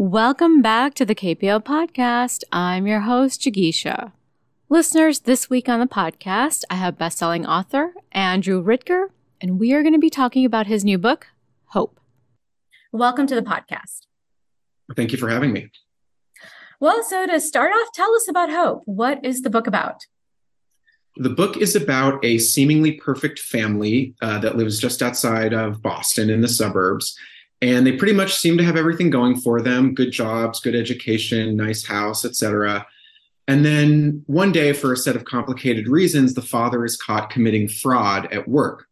Welcome back to the KPL podcast. I'm your host, Jigisha. Listeners, this week on the podcast, I have bestselling author Andrew Ridker, and we are going to be talking about his new book, Hope. Welcome to the podcast. Thank you for having me. Well, so to start off, tell us about Hope. What is the book about? The book is about a seemingly perfect family uh, that lives just outside of Boston in the suburbs and they pretty much seem to have everything going for them. Good jobs good education nice house etc and then one day for a set of complicated reasons the father is caught committing fraud at work.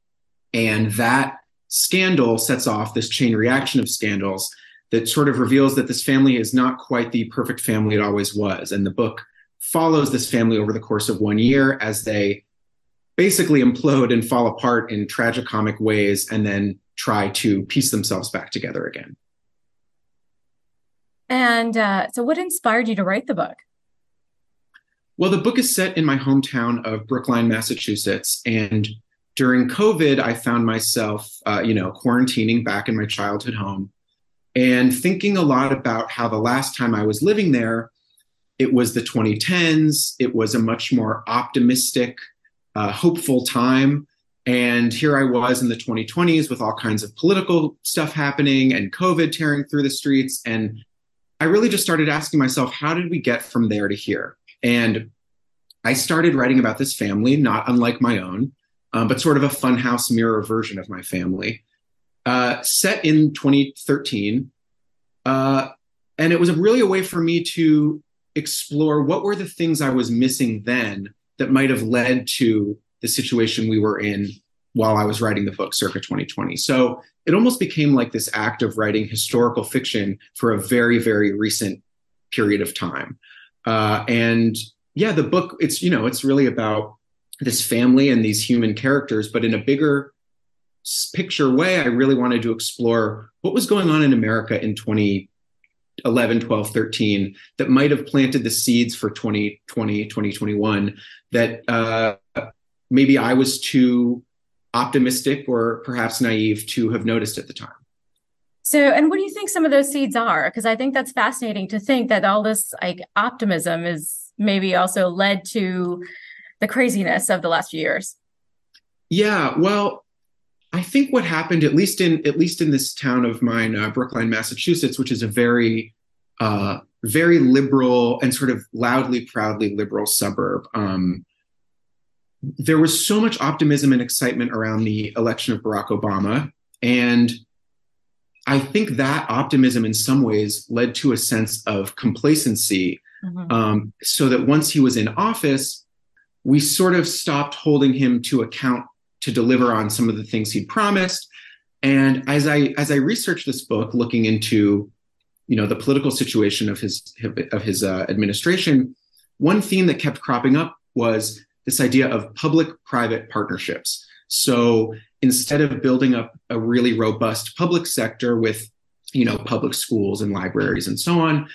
And that scandal sets off this chain reaction of scandals that sort of reveals that this family is not quite the perfect family it always was. And the book follows this family over the course of one year as they basically implode and fall apart in tragicomic ways and then try to piece themselves back together again. And uh, so, what inspired you to write the book? Well, the book is set in my hometown of Brookline, Massachusetts. And during COVID, I found myself, uh, you know, quarantining back in my childhood home and thinking a lot about how the last time I was living there, it was the 2010s. It was a much more optimistic, uh, hopeful time. And here I was in the 2020s with all kinds of political stuff happening and COVID tearing through the streets. And I really just started asking myself, how did we get from there to here? And I started writing about this family, not unlike my own, um, but sort of a funhouse mirror version of my family, uh, set in 2013. Uh, and it was really a way for me to explore what were the things I was missing then that might have led to the situation we were in while I was writing the book circa 2020. So it almost became like this act of writing historical fiction for a very, very recent period of time. Uh, and yeah, the book, it's, you know, it's really about this family and these human characters, but in a bigger picture way, I really wanted to explore what was going on in America in 2011, 12, 13 that might have planted the seeds for 2020, 2021 that uh, maybe I was too optimistic or perhaps naive to have noticed at the time. So, and what do you think some of those seeds are? Because I think that's fascinating to think that all this like optimism is maybe also led to the craziness of the last few years. Yeah, well, I think what happened, at least in at least in this town of mine, uh, Brookline, Massachusetts, which is a very uh, very liberal and sort of loudly, proudly liberal suburb. Um, there was so much optimism and excitement around the election of Barack Obama. And I think that optimism, in some ways, led to a sense of complacency. Mm-hmm. Um, so that once he was in office, we sort of stopped holding him to account to deliver on some of the things he'd promised. And as I as I researched this book, looking into you know the political situation of his of his uh, administration, one theme that kept cropping up was this idea of public private partnerships. So instead of building up a really robust public sector with you know public schools and libraries and so on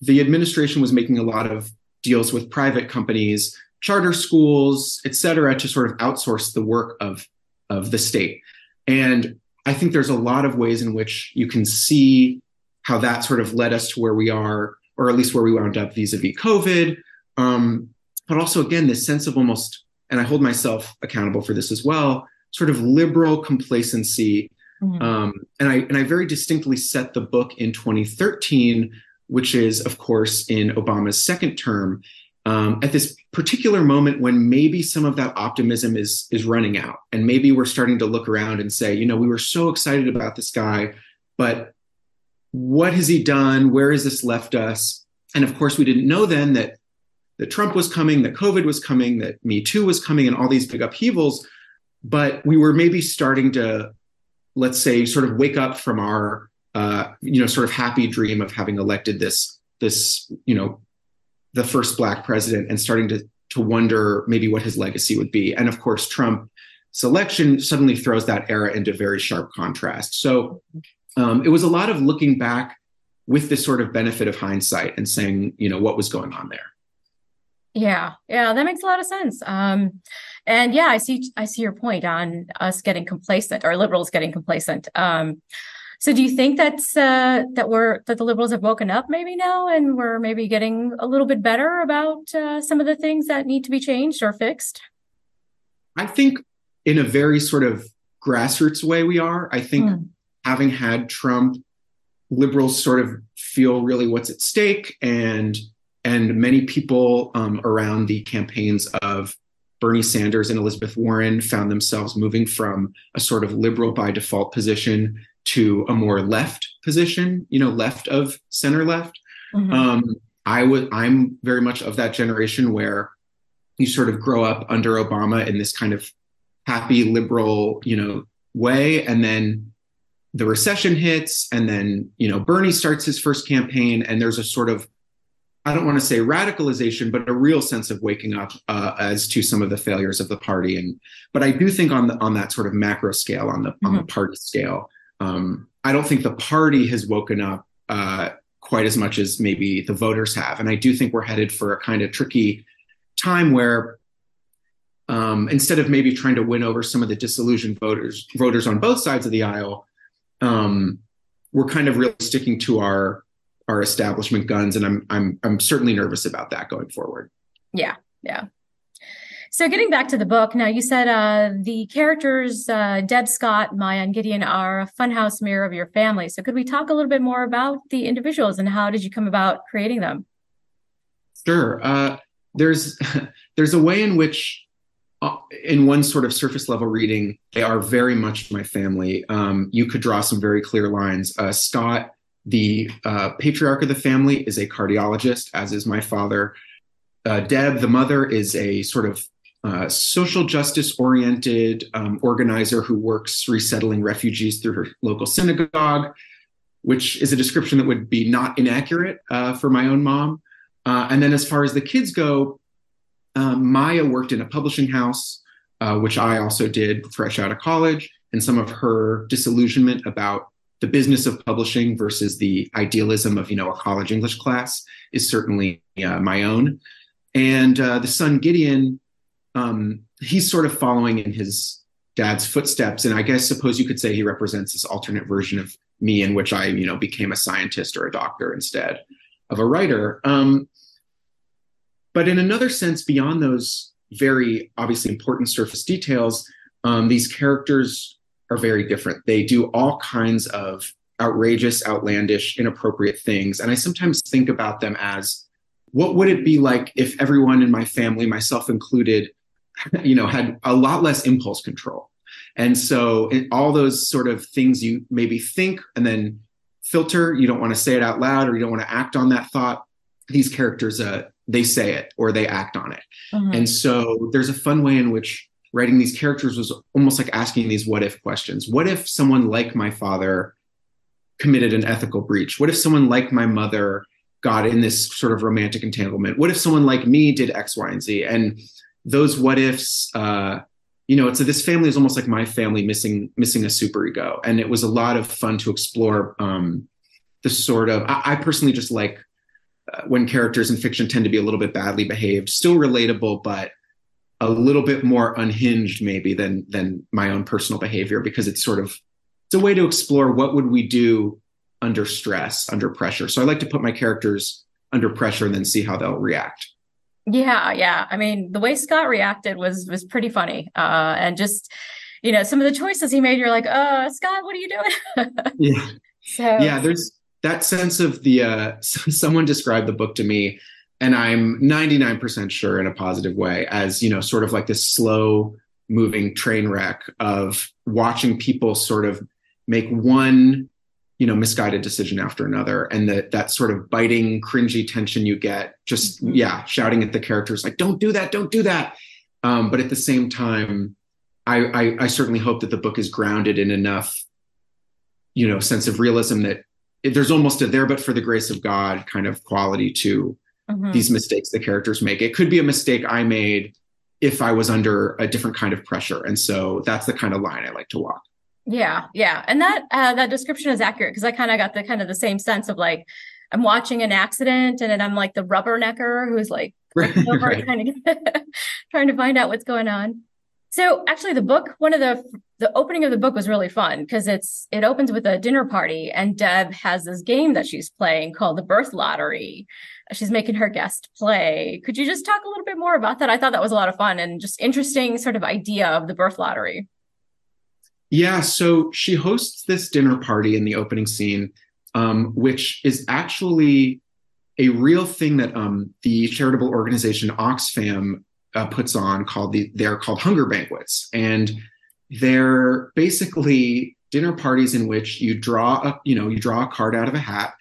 the administration was making a lot of deals with private companies charter schools et cetera to sort of outsource the work of of the state and i think there's a lot of ways in which you can see how that sort of led us to where we are or at least where we wound up vis-a-vis covid um, but also again this sense of almost and i hold myself accountable for this as well sort of liberal complacency. Mm-hmm. um, and i and i very distinctly set the book in 2013 which is of course in obama's second term um, at this particular moment when maybe some of that optimism is is running out. And maybe we're starting to look around and say you know we were so excited about this guy but what has he done? Where has this left us? And of course we didn't know then that that Trump was coming, that COVID was coming, that Me Too was coming, and all these big upheavals. But we were maybe starting to, let's say, sort of wake up from our, uh, you know, sort of happy dream of having elected this, this, you know, the first black president, and starting to to wonder maybe what his legacy would be. And of course, Trump's election suddenly throws that era into very sharp contrast. So um, it was a lot of looking back with this sort of benefit of hindsight and saying, you know, what was going on there. Yeah, yeah, that makes a lot of sense. Um, and yeah, I see, I see your point on us getting complacent or liberals getting complacent. Um, So do you think that's uh, that we're that the liberals have woken up maybe now and we're maybe getting a little bit better about uh, some of the things that need to be changed or fixed? I think in a very sort of grassroots way we are. I think mm. having had Trump, liberals sort of feel really what's at stake and and many people um, around the campaigns of Bernie Sanders and Elizabeth Warren found themselves moving from a sort of liberal by default position to a more left position, you know, left of center left. Mm-hmm. Um, I would, I'm very much of that generation where you sort of grow up under Obama in this kind of happy liberal, you know, way, and then the recession hits, and then you know Bernie starts his first campaign, and there's a sort of I don't want to say radicalization, but a real sense of waking up uh, as to some of the failures of the party. And but I do think on the on that sort of macro scale, on the mm-hmm. on the mm-hmm. party scale, um, I don't think the party has woken up uh, quite as much as maybe the voters have. And I do think we're headed for a kind of tricky time where um, instead of maybe trying to win over some of the disillusioned voters voters on both sides of the aisle, um, we're kind of really sticking to our our establishment guns, and I'm I'm I'm certainly nervous about that going forward. Yeah, yeah. So getting back to the book, now you said uh, the characters uh, Deb Scott, Maya, and Gideon are a funhouse mirror of your family. So could we talk a little bit more about the individuals and how did you come about creating them? Sure. Uh, there's there's a way in which uh, in one sort of surface level reading, they are very much my family. Um, you could draw some very clear lines. Uh, Scott the uh, patriarch of the family is a cardiologist, as is my father. Uh, Deb, the mother, is a sort of uh, social justice oriented um, organizer who works resettling refugees through her local synagogue, which is a description that would be not inaccurate uh, for my own mom. Uh, and then, as far as the kids go, um, Maya worked in a publishing house, uh, which I also did fresh out of college. And some of her disillusionment about the business of publishing versus the idealism of you know a college english class is certainly uh, my own. And uh, the son gideon um, he's sort of following in his dad's footsteps. And i guess suppose you could say he represents this alternate version of me in which i you know became a scientist or a doctor instead of a writer. Um, but in another sense beyond those very obviously important surface details um, these characters are very different. They do all kinds of outrageous, outlandish, inappropriate things. And I sometimes think about them as what would it be like if everyone in my family, myself included, you know, had a lot less impulse control. And so all those sort of things you maybe think and then filter, you don't want to say it out loud or you don't want to act on that thought. These characters, uh, they say it or they act on it. Mm-hmm. And so there's a fun way in which writing these characters was almost like asking these what if questions. What if someone like my father committed an ethical breach? What if someone like my mother got in this sort of romantic entanglement? What if someone like me did X, Y, and Z? And those what ifs, uh, you know, it's this family is almost like my family missing missing a superego, and it was a lot of fun to explore um, the sort of. I, I personally just like uh, when characters in fiction tend to be a little bit badly behaved, still relatable, but a little bit more unhinged maybe than than my own personal behavior because it's sort of it's a way to explore what would we do under stress under pressure. So i like to put my characters under pressure and then see how they'll react. Yeah yeah. I mean the way scott reacted was was pretty funny. Uh and just you know some of the choices he made you're like uh scott what are you doing? Yeah. So yeah there's that sense of the uh someone described the book to me and I'm 99% sure in a positive way as, you know, sort of like this slow moving train wreck of watching people sort of make one, you know, misguided decision after another. And that that sort of biting, cringy tension you get, just mm-hmm. yeah, shouting at the characters like, don't do that, don't do that. Um, but at the same time, I, I, I certainly hope that the book is grounded in enough, you know, sense of realism that it, there's almost a there but for the grace of God kind of quality to mm-hmm. these mistakes the characters make. It could be a mistake I made if I was under a different kind of pressure. And so that's the kind of line I like to walk. Yeah, yeah. And that uh, that description is accurate because I kind of got the kind of the same sense of like I'm watching an accident and then I'm like the rubbernecker who's like right. trying to trying to find out what's going on. So actually the book, one of the the opening of the book was really fun because it's it opens with a dinner party and Deb has this game that she's playing called the birth lottery. She's making her guest play. Could you just talk a little bit more about that? I thought that was a lot of fun and just interesting sort of idea of the birth lottery. Yeah, so she hosts this dinner party in the opening scene, um, which is actually a real thing that um, the charitable organization Oxfam uh, puts on called the they're called hunger banquets and they're basically dinner parties in which you draw up, you know, you draw a card out of a hat.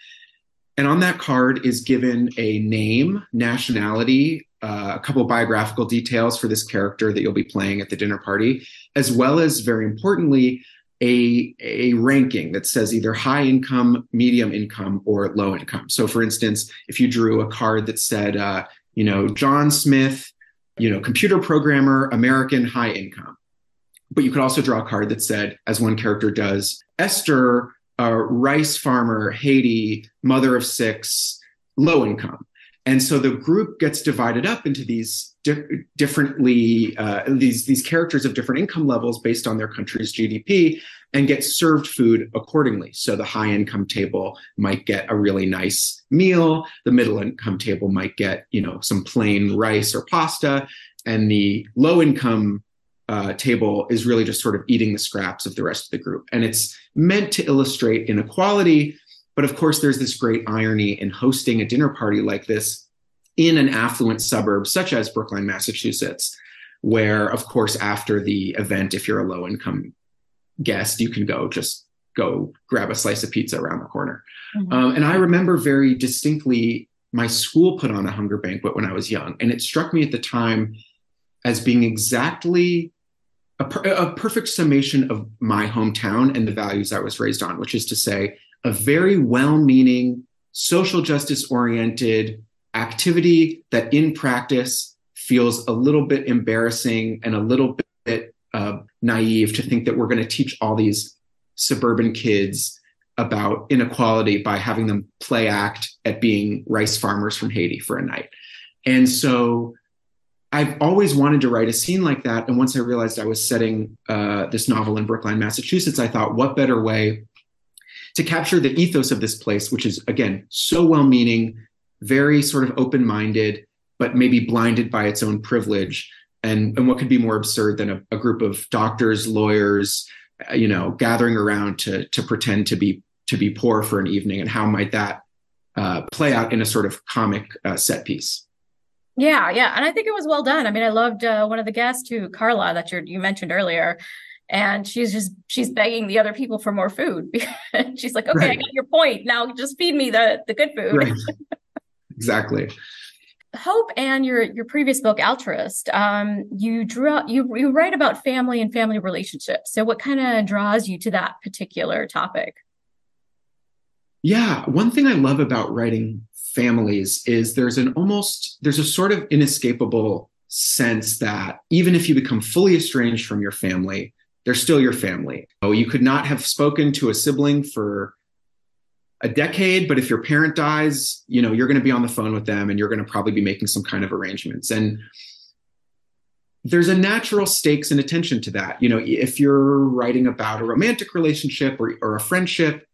And on that card is given a name, nationality, uh, a couple biographical details for this character that you'll be playing at the dinner party, as well as, very importantly, a, a ranking that says either high income, medium income, or low income. So, for instance, if you drew a card that said, uh, you know, John Smith, you know, computer programmer, American, high income, but you could also draw a card that said, as one character does, Esther, a rice farmer, Haiti, mother of six, low income. And so the group gets divided up into these di- differently, uh, these, these characters of different income levels based on their country's GDP and get served food accordingly. So the high income table might get a really nice meal. The middle income table might get, you know, some plain rice or pasta. And the low income uh, table is really just sort of eating the scraps of the rest of the group. And it's meant to illustrate inequality. But of course, there's this great irony in hosting a dinner party like this in an affluent suburb such as Brookline, Massachusetts, where, of course, after the event, if you're a low income guest, you can go just go grab a slice of pizza around the corner. Mm-hmm. Um, and I remember very distinctly my school put on a hunger banquet when I was young. And it struck me at the time as being exactly a, per, a perfect summation of my hometown and the values I was raised on, which is to say, a very well meaning, social justice oriented activity that in practice feels a little bit embarrassing and a little bit uh, naive to think that we're going to teach all these suburban kids about inequality by having them play act at being rice farmers from Haiti for a night. And so I've always wanted to write a scene like that. And once I realized I was setting uh, this novel in Brookline, Massachusetts, I thought, what better way to capture the ethos of this place, which is, again, so well meaning, very sort of open minded, but maybe blinded by its own privilege. And, and what could be more absurd than a, a group of doctors, lawyers, uh, you know, gathering around to, to pretend to be to be poor for an evening, and how might that uh, play out in a sort of comic uh, set piece? Yeah, yeah, and I think it was well done. I mean, I loved uh, one of the guests, who Carla, that you you mentioned earlier, and she's just she's begging the other people for more food. she's like, "Okay, right. I got your point. Now just feed me the the good food." Right. exactly. Hope and your your previous book, Altruist, um, you draw you you write about family and family relationships. So, what kind of draws you to that particular topic? Yeah, one thing I love about writing families is there's an almost there's a sort of inescapable sense that even if you become fully estranged from your family they're still your family. Oh you could not have spoken to a sibling for a decade but if your parent dies you know you're going to be on the phone with them and you're going to probably be making some kind of arrangements. And there's a natural stakes and attention to that. You know if you're writing about a romantic relationship or, or a friendship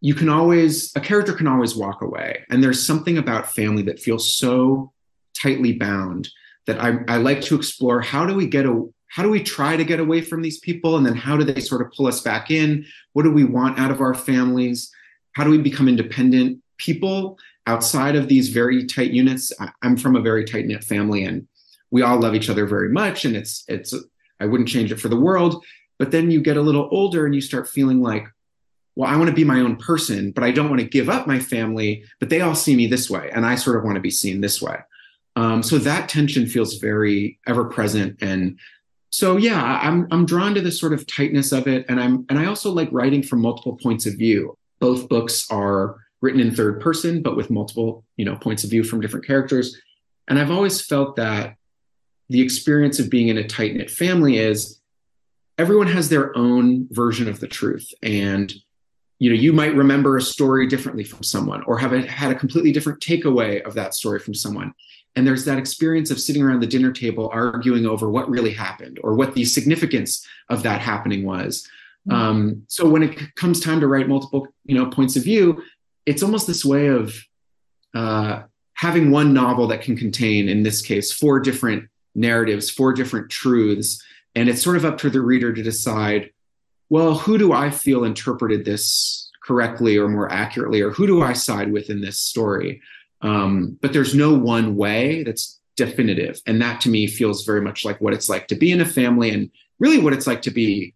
you can always a character can always walk away. And there's something about family that feels so tightly bound that I, I like to explore how do we get a how do we try to get away from these people? And then how do they sort of pull us back in? What do we want out of our families? How do we become independent people outside of these very tight units? I'm from a very tight knit family and we all love each other very much and it's it's i wouldn't change it for the world. But then you get a little older and you start feeling like well, I want to be my own person, but I don't want to give up my family, but they all see me this way. And I sort of want to be seen this way. Um, so that tension feels very ever present. And so, yeah, I'm, I'm drawn to this sort of tightness of it. And I'm, and I also like writing from multiple points of view. Both books are written in third person, but with multiple, you know, points of view from different characters. And I've always felt that the experience of being in a tight knit family is everyone has their own version of the truth. And you know you might remember a story differently from someone or have a, had a completely different takeaway of that story from someone and there's that experience of sitting around the dinner table arguing over what really happened or what the significance of that happening was. Mm-hmm. Um, so when it comes time to write multiple, you know, points of view, it's almost this way of uh, having one novel that can contain, in this case, four different narratives, four different truths, and it's sort of up to the reader to decide, well, who do I feel interpreted this correctly or more accurately, or who do I side with in this story? Um, but there's no one way that's definitive. And that to me feels very much like what it's like to be in a family and really what it's like to be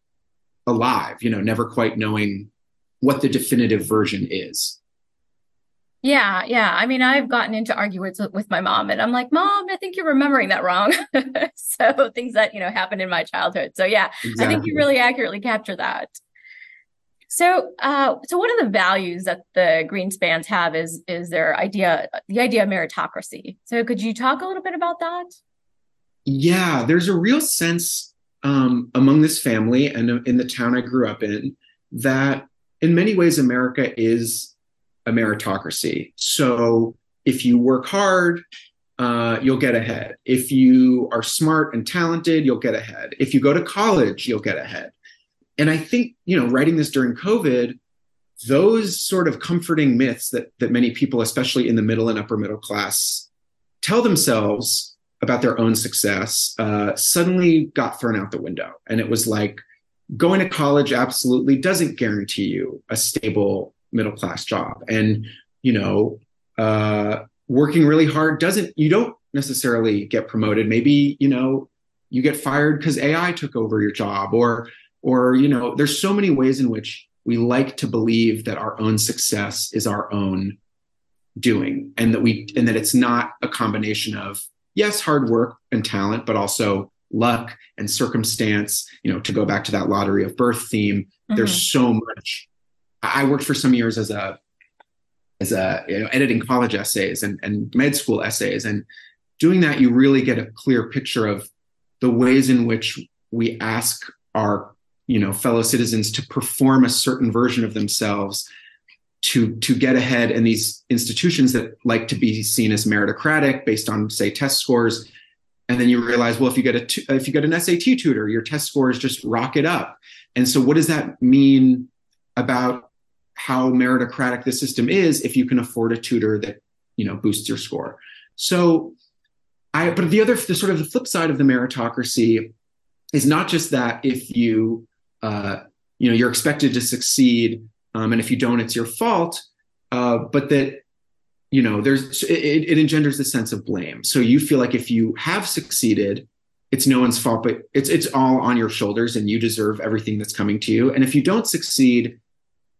alive, you know, never quite knowing what the definitive version is. Yeah, yeah. I mean, I've gotten into arguments with my mom, and I'm like, Mom, I think you're remembering that wrong. so things that you know happened in my childhood. So yeah, exactly. I think you really accurately capture that. So, uh, so one of the values that the Greenspans have is is their idea, the idea of meritocracy. So, could you talk a little bit about that? Yeah, there's a real sense um, among this family and in the town I grew up in that, in many ways, America is a meritocracy. So, if you work hard, uh, you'll get ahead. If you are smart and talented, you'll get ahead. If you go to college, you'll get ahead and I think, you know, writing this during COVID, those sort of comforting myths that that many people, especially in the middle and upper middle class, tell themselves about their own success, uh, suddenly got thrown out the window. And it was like going to college absolutely doesn't guarantee you a stable middle class job, and you know, uh, working really hard doesn't. You don't necessarily get promoted. Maybe you know you get fired because AI took over your job, or or you know there's so many ways in which we like to believe that our own success is our own doing and that we and that it's not a combination of yes hard work and talent but also luck and circumstance you know to go back to that lottery of birth theme mm-hmm. there's so much i worked for some years as a as a you know, editing college essays and, and med school essays. And doing that you really get a clear picture of the ways in which we ask our you know fellow citizens to perform a certain version of themselves to to get ahead. In these institutions that like to be seen as meritocratic based on say test scores. And then you realize well if you get a if you get an SAT tutor your test scores just rocket up. And so what does that mean about how meritocratic the system is if you can afford a tutor that you know boosts your score. So i but the other the sort of the flip side of the meritocracy is not just that if you uh, you know you're expected to succeed um, and if you don't it's your fault uh, but that you know there's it, it engenders the sense of blame. So you feel like if you have succeeded it's no one's fault but it's it's all on your shoulders and you deserve everything that's coming to you. And if you don't succeed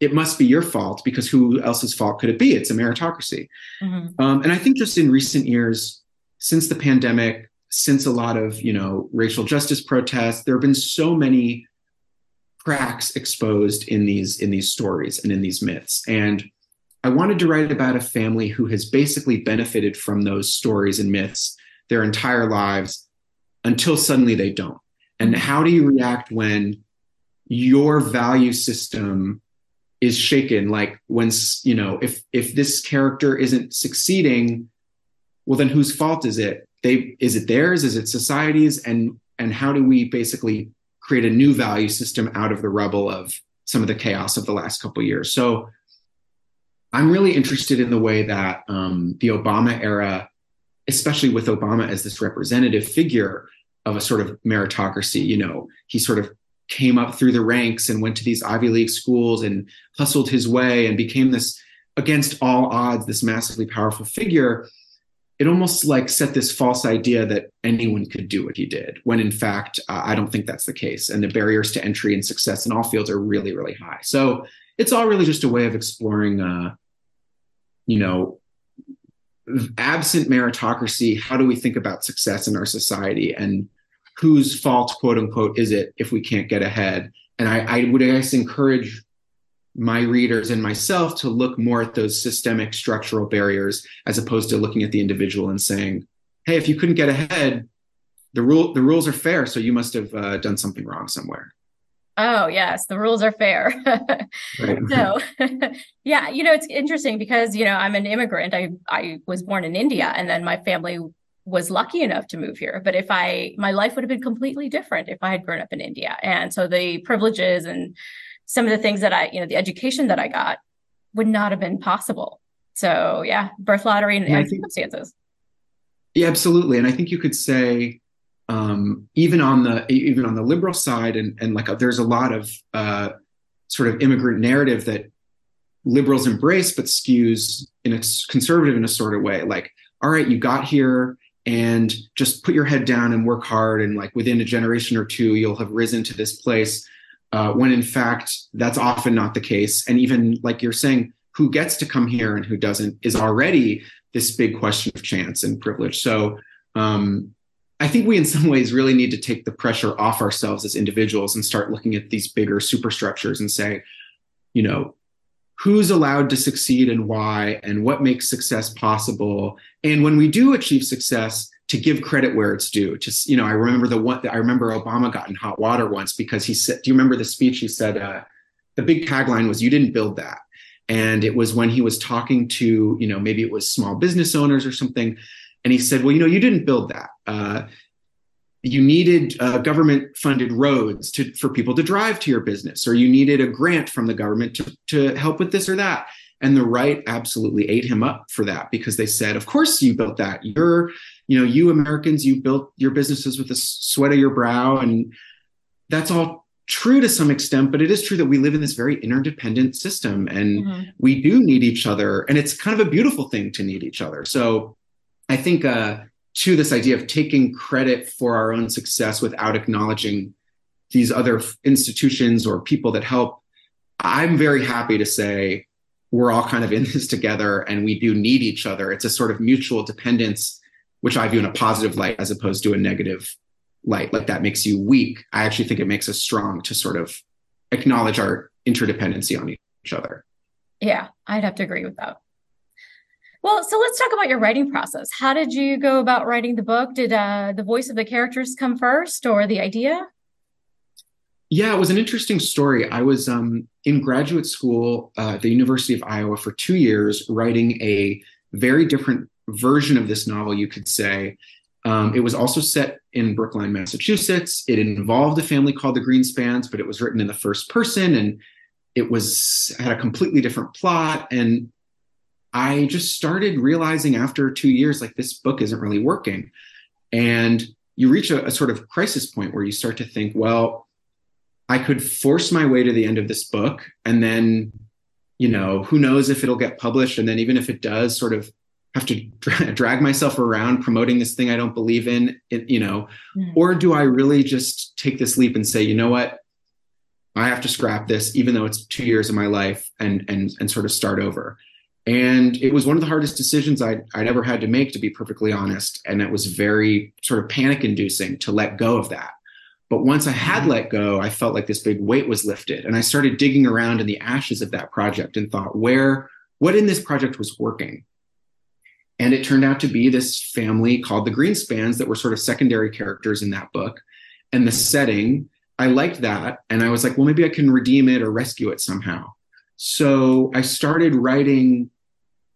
it must be your fault because who else's fault could it be? It's a meritocracy. Mm-hmm. um, and i think just in recent years since the pandemic since a lot of you know racial justice protests there have been so many cracks exposed in these in these stories and in these myths. And i wanted to write about a family who has basically benefited from those stories and myths their entire lives until suddenly they don't. And how do you react when your value system is shaken. Like when you know if if this character isn't succeeding well then whose fault is it? They is it theirs? Is it society's? And and how do we basically create a new value system out of the rubble of some of the chaos of the last couple years. So I'm really interested in the way that um, the Obama era, especially with Obama as this representative figure of a sort of meritocracy, you know, he sort of came up through the ranks and went to these Ivy League schools and hustled his way and became this, against all odds, this massively powerful figure it almost like set this false idea that anyone could do what he did when in fact uh, i don't think that's the case. And the barriers to entry and success in all fields are really really high. So it's all really just a way of exploring uh, you know absent meritocracy how do we think about success in our society? And whose fault quote unquote is it if we can't get ahead and i, I would i guess encourage my readers and myself to look more at those systemic structural barriers as opposed to looking at the individual and saying, "Hey, if you couldn't get ahead, the rule the rules are fair, so you must have uh, done something wrong somewhere." Oh yes, the rules are fair. so, yeah, you know it's interesting because you know I'm an immigrant. I I was born in India, and then my family was lucky enough to move here. But if I, my life would have been completely different if I had grown up in India. And so the privileges and some of the things that I, you know, the education that I got would not have been possible. So yeah, birth lottery and, and circumstances. Yeah, absolutely. And I think you could say, um, even on the even on the liberal side, and and like a, there's a lot of uh, sort of immigrant narrative that liberals embrace, but skews in a conservative in a sort of way. Like, all right, you got here and just put your head down and work hard, and like within a generation or two, you'll have risen to this place. Uh, when in fact, that's often not the case. And even like you're saying, who gets to come here and who doesn't is already this big question of chance and privilege. So um, I think we, in some ways, really need to take the pressure off ourselves as individuals and start looking at these bigger superstructures and say, you know, who's allowed to succeed and why, and what makes success possible. And when we do achieve success, to give credit where it's due. Just you know, I remember the one. I remember Obama got in hot water once because he said, "Do you remember the speech he said?" Uh, the big tagline was, "You didn't build that." And it was when he was talking to, you know, maybe it was small business owners or something. And he said, well, you know, you didn't build that. Uh, you needed uh, government funded roads to, for people to drive to your business, or you needed a grant from the government to, to help with this or that. And the right absolutely ate him up for that because they said, of course you built that. You're, you know, you Americans, you built your businesses with the sweat of your brow. And that's all true to some extent, but it is true that we live in this very interdependent system and mm-hmm. we do need each other. And it's kind of a beautiful thing to need each other. So I think, uh, to this idea of taking credit for our own success without acknowledging these other institutions or people that help, I'm very happy to say we're all kind of in this together and we do need each other. It's a sort of mutual dependence, which I view in a positive light as opposed to a negative light. Like that makes you weak. I actually think it makes us strong to sort of acknowledge our interdependency on each other. Yeah i'd have to agree with that. Well so let's talk about your writing process. How did you go about writing the book? Did uh, the voice of the characters come first or the idea yeah it was an interesting story i was um, in graduate school uh, at the university of iowa for two years writing a very different version of this novel you could say um, it was also set in Brookline, Massachusetts. It involved a family called the Greenspans, but it was written in the first person and it was had a completely different plot. And I just started realizing after two years, like this book isn't really working. And you reach a, a sort of crisis point where you start to think, well, I could force my way to the end of this book and then, you know, who knows if it'll get published. And then even if it does, sort of have to dra- drag myself around promoting this thing I don't believe in, it, you know, mm. or do I really just take this leap and say, you know what, I have to scrap this, even though it's two years of my life, and and and sort of start over. And it was one of the hardest decisions I'd, I'd ever had to make, to be perfectly honest. And it was very sort of panic inducing to let go of that. But once I had mm-hmm. let go, I felt like this big weight was lifted. And I started digging around in the ashes of that project and thought, where, what in this project was working? And it turned out to be this family called the Greenspans that were sort of secondary characters in that book. And the setting, I liked that. And I was like, well, maybe I can redeem it or rescue it somehow. So I started writing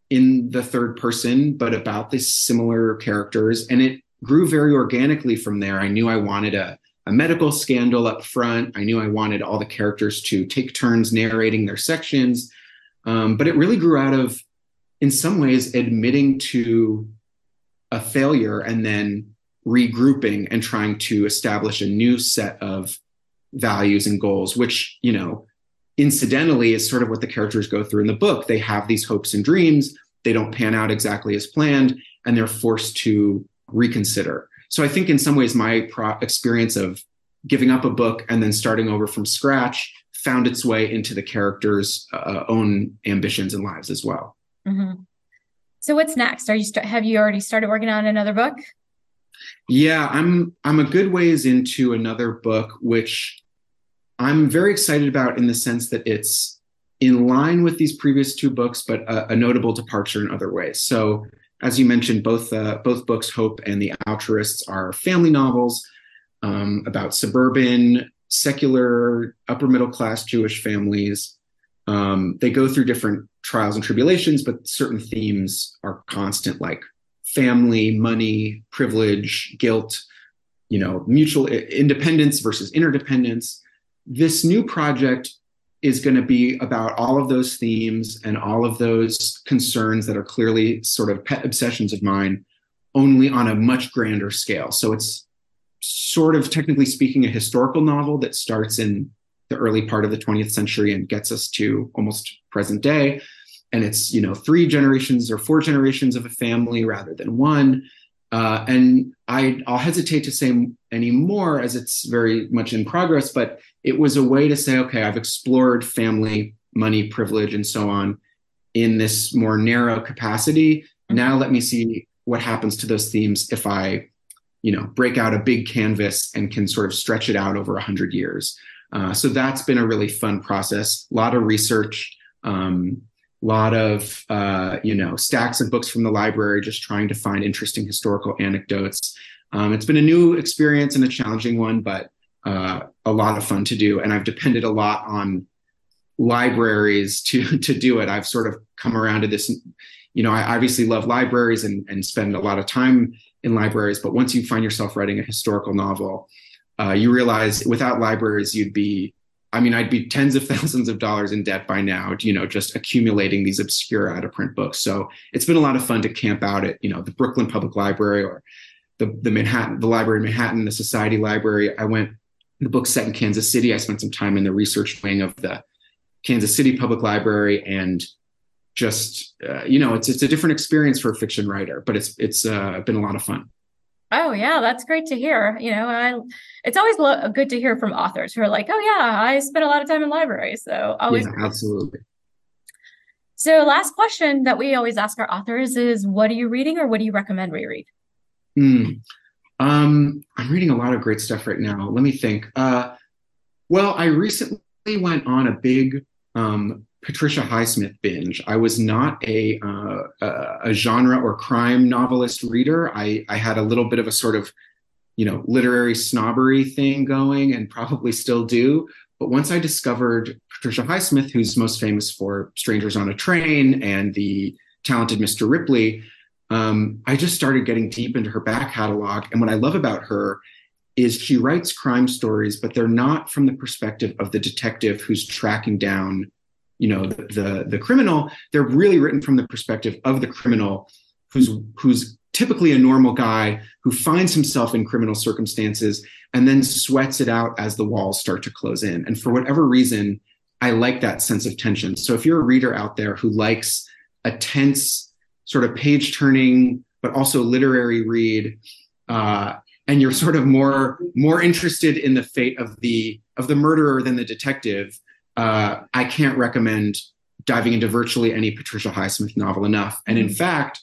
in the third person, but about these similar characters. And it grew very organically from there. I knew I wanted a, a medical scandal up front. I knew I wanted all the characters to take turns narrating their sections. Um, but it really grew out of in some ways admitting to a failure and then regrouping and trying to establish a new set of values and goals which you know incidentally is sort of what the characters go through in the book they have these hopes and dreams they don't pan out exactly as planned and they're forced to reconsider so i think in some ways my pro- experience of giving up a book and then starting over from scratch found its way into the characters uh, own ambitions and lives as well Mm-hmm. So what's next? Are you st- have you already started working on another book? Yeah, I'm I'm a good ways into another book, which I'm very excited about in the sense that it's in line with these previous two books, but a, a notable departure in other ways. So, as you mentioned, both uh, both books, Hope and The Altruists, are family novels um, about suburban, secular, upper middle class Jewish families. Um, they go through different trials and tribulations, but certain themes are constant, like family, money, privilege, guilt, you know, mutual independence versus interdependence. This new project is going to be about all of those themes and all of those concerns that are clearly sort of pet obsessions of mine, only on a much grander scale. So it's sort of technically speaking a historical novel that starts in the early part of the 20th century and gets us to almost present day and it's you know three generations or four generations of a family rather than one uh, and I, i'll hesitate to say any more as it's very much in progress but it was a way to say okay i've explored family money privilege and so on in this more narrow capacity. Mm-hmm. now let me see what happens to those themes if i you know break out a big canvas and can sort of stretch it out over 100 years. Uh, so that's been a really fun process. A lot of research um, lot of uh, you know stacks of books from the library just trying to find interesting historical anecdotes. Um, it's been a new experience and a challenging one but uh, a lot of fun to do. And i've depended a lot on libraries to to do it. I've sort of come around to this you know i obviously love libraries and, and spend a lot of time in libraries but once you find yourself writing a historical novel uh, you realize without libraries you'd be I mean, I'd be tens of thousands of dollars in debt by now, you know, just accumulating these obscure out of print books. So it's been a lot of fun to camp out at, you know, the Brooklyn Public Library or the, the Manhattan, the library in Manhattan, the Society Library. I went, the book set in Kansas City. I spent some time in the research wing of the Kansas City Public Library and just, uh, you know, it's, it's a different experience for a fiction writer, but it's, it's uh, been a lot of fun. Oh yeah, that's great to hear. You know, I, it's always lo- good to hear from authors who are like, "Oh yeah, I spent a lot of time in libraries." So always, yeah, absolutely. So, last question that we always ask our authors is, "What are you reading, or what do you recommend we read?" Hmm. Um, I'm reading a lot of great stuff right now. Let me think. Uh, well, I recently went on a big um, Patricia Highsmith binge. I was not a, uh, a, genre or crime novelist reader. I, I had a little bit of a sort of, you know, literary snobbery thing going, and probably still do. But once I discovered Patricia Highsmith, who's most famous for Strangers on a Train and the talented Mr. Ripley, um, I just started getting deep into her back catalog. And what I love about her is she writes crime stories, but they're not from the perspective of the detective who's tracking down you know the, the, the criminal they're really written from the perspective of the criminal who's who's typically a normal guy who finds himself in criminal circumstances and then sweats it out as the walls start to close in. And for whatever reason i like that sense of tension. So if you're a reader out there who likes a tense sort of page turning but also literary read uh, and you're sort of more more interested in the fate of the of the murderer than the detective uh, I can't recommend diving into virtually any Patricia Highsmith novel enough. And in mm-hmm. fact,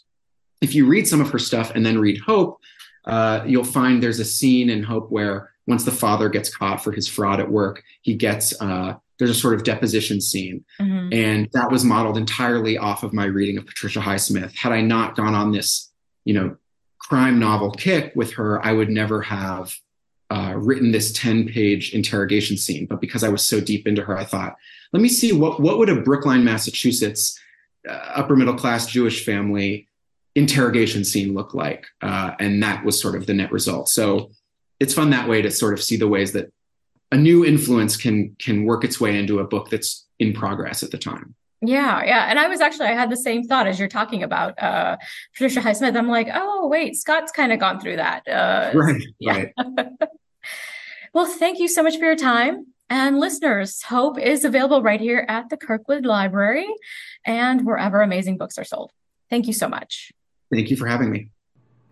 if you read some of her stuff and then read Hope, uh, you'll find there's a scene in Hope where once the father gets caught for his fraud at work, he gets uh, there's a sort of deposition scene, mm-hmm. and that was modeled entirely off of my reading of Patricia Highsmith. Had I not gone on this, you know, crime novel kick with her, I would never have uh, written this 10 page interrogation scene, but because I was so deep into her, I thought, let me see what, what would a Brookline, Massachusetts uh, upper middle class Jewish family interrogation scene look like? Uh, and that was sort of the net result. So it's fun that way to sort of see the ways that a new influence can can work its way into a book that's in progress at the time. Yeah, yeah. And I was actually I had the same thought as you're talking about uh Patricia Highsmith. I'm like, oh wait, Scott's kind of gone through that. Uh right, yeah. right. Well, thank you so much for your time. And listeners, Hope is available right here at the Kirkwood Library and wherever amazing books are sold. Thank you so much. Thank you for having me.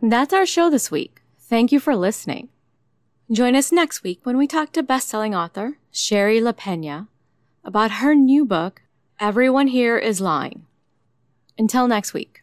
That's our show this week. Thank you for listening. Join us next week when we talk to best-selling author Shari Lapena about her new book, Everyone Here is Lying. Until next week.